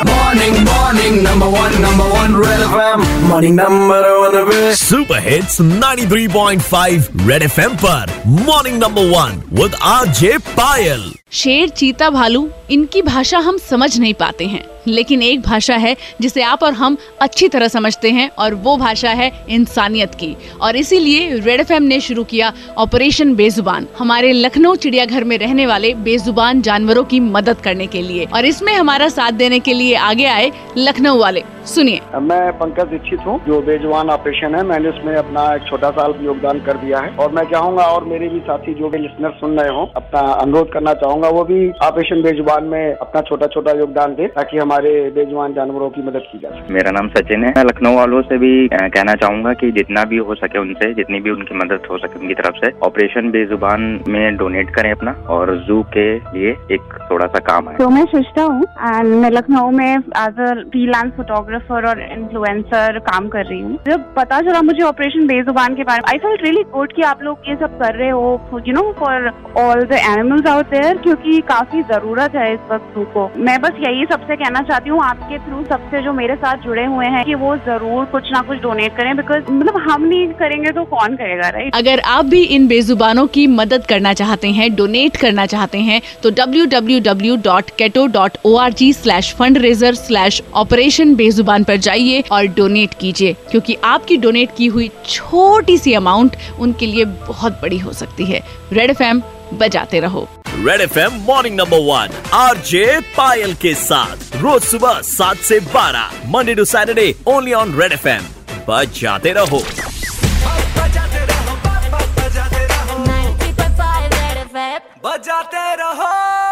Morning, morning, number one, number one, Red FM. Morning, number one, पे super hits 93.5 red FM पर. Morning number one with RJ Payal शेर चीता भालू इनकी भाषा हम समझ नहीं पाते हैं। लेकिन एक भाषा है जिसे आप और हम अच्छी तरह समझते हैं और वो भाषा है इंसानियत की। और इसीलिए रेड एफएम ने शुरू किया ऑपरेशन बेजुबान। हमारे लखनऊ चिड़ियाघर में रहने वाले बेजुबान जानवरों की मदद करने के लिए। और इसमें हमारा साथ देने के लिए आगे आए लखनऊ वाले। सुनिए। मैं पंकज दीक्षित हूँ जो बेजवान ऑपरेशन है। मैंने उसमें अपना एक छोटा सा योगदान कर दिया है। और मैं चाहूँगा और मेरे भी साथी जो भी लिसनर सुन रहे हो अपना अनुरोध करना चाहूँगा वो भी ऑपरेशन बेजुबान में अपना छोटा छोटा योगदान दे ताकि हमारे बेजुबान जानवरों की मदद की जा सके। मेरा नाम सचिन है। मैं लखनऊ वालों से भी कहना चाहूँगा की जितना भी हो सके उनसे जितनी भी उनकी मदद हो सके उनकी तरफ़ से ऑपरेशन बेजुबान में डोनेट करें अपना और जू के लिए एक थोड़ा सा काम है तो मैं सृष्टा हूँ मैं लखनऊ में एज अ फ्रीलांस फोटोग्राफर और इन्फ्लुएंसर काम कर रही हूँ। जब पता चला मुझे ऑपरेशन बेजुबान के बारे में आई फेल्ट रियली गुड कि आप लोग ये सब कर रहे हो you know for all the animals out there क्योंकि काफ़ी ज़रूरत है इस वक्त को मैं बस यही सबसे कहना चाहती हूँ, आपके थ्रू सबसे जो मेरे साथ जुड़े हुए हैं, कि वो ज़रूर कुछ ना कुछ डोनेट करें बिकॉज़ मतलब हम नहीं करेंगे तो कौन करेगा राइट अगर आप भी इन बेजुबानों की मदद करना चाहते हैं डोनेट करना चाहते हैं तो W W W dot Ketto dot O R G slash fundraiser slash operation Bezubaan पर जाइए और डोनेट कीजिए क्योंकि आपकी डोनेट की हुई छोटी सी अमाउंट उनके लिए बहुत बड़ी हो सकती है। रेड एफ़ बजाते रहो। Red FM morning number one R J Payal के साथ रोज सुबह सात से बारह Monday to Saturday only on red F M बजाते रहो। बजाते रहो 90.5 बजाते रहो